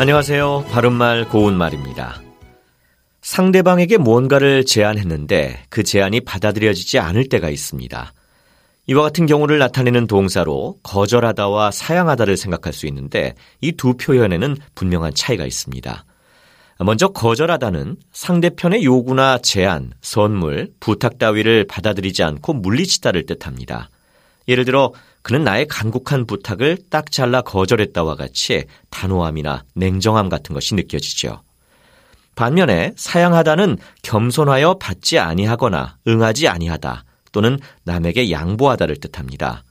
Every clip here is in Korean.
안녕하세요. 바른말 고운말입니다. 상대방에게 무언가를 제안했는데 그 제안이 받아들여지지 않을 때가 있습니다. 이와 같은 경우를 나타내는 동사로 거절하다와 사양하다를 생각할 수 있는데 이 두 표현에는 분명한 차이가 있습니다. 먼저 거절하다는 상대편의 요구나 제안, 선물, 부탁 따위를 받아들이지 않고 물리치다를 뜻합니다. 예를 들어 그는 나의 간곡한 부탁을 딱 잘라 거절했다와 같이 단호함이나 냉정함 같은 것이 느껴지죠. 반면에 사양하다는 겸손하여 받지 아니하거나 응하지 아니하다 또는 남에게 양보하다를 뜻합니다.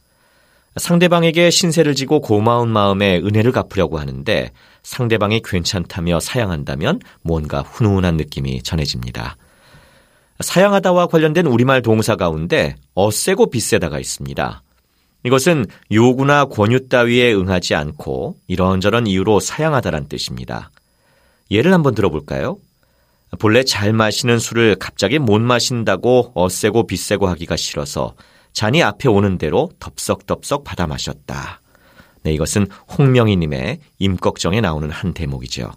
상대방에게 신세를 지고 고마운 마음에 은혜를 갚으려고 하는데 상대방이 괜찮다며 사양한다면 뭔가 훈훈한 느낌이 전해집니다. 사양하다와 관련된 우리말 동사 가운데 어세고 빗세다가 있습니다. 이것은 요구나 권유 따위에 응하지 않고 이런저런 이유로 사양하다란 뜻입니다. 예를 한번 들어볼까요? 본래 잘 마시는 술을 갑자기 못 마신다고 어세고 빗세고 하기가 싫어서 잔이 앞에 오는 대로 덥석덥석 받아 마셨다. 네, 이것은 홍명희님의 임꺽정에 나오는 한 대목이죠.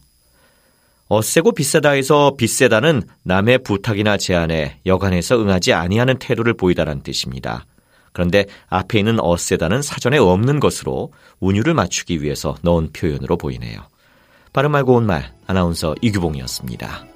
어세고 빗세다에서 빗세다는 남의 부탁이나 제안에 여간해서 응하지 아니하는 태도를 보이다라는 뜻입니다. 그런데 앞에 있는 어세다는 사전에 없는 것으로 운율을 맞추기 위해서 넣은 표현으로 보이네요. 바른 말고 온말 아나운서 이규봉이었습니다.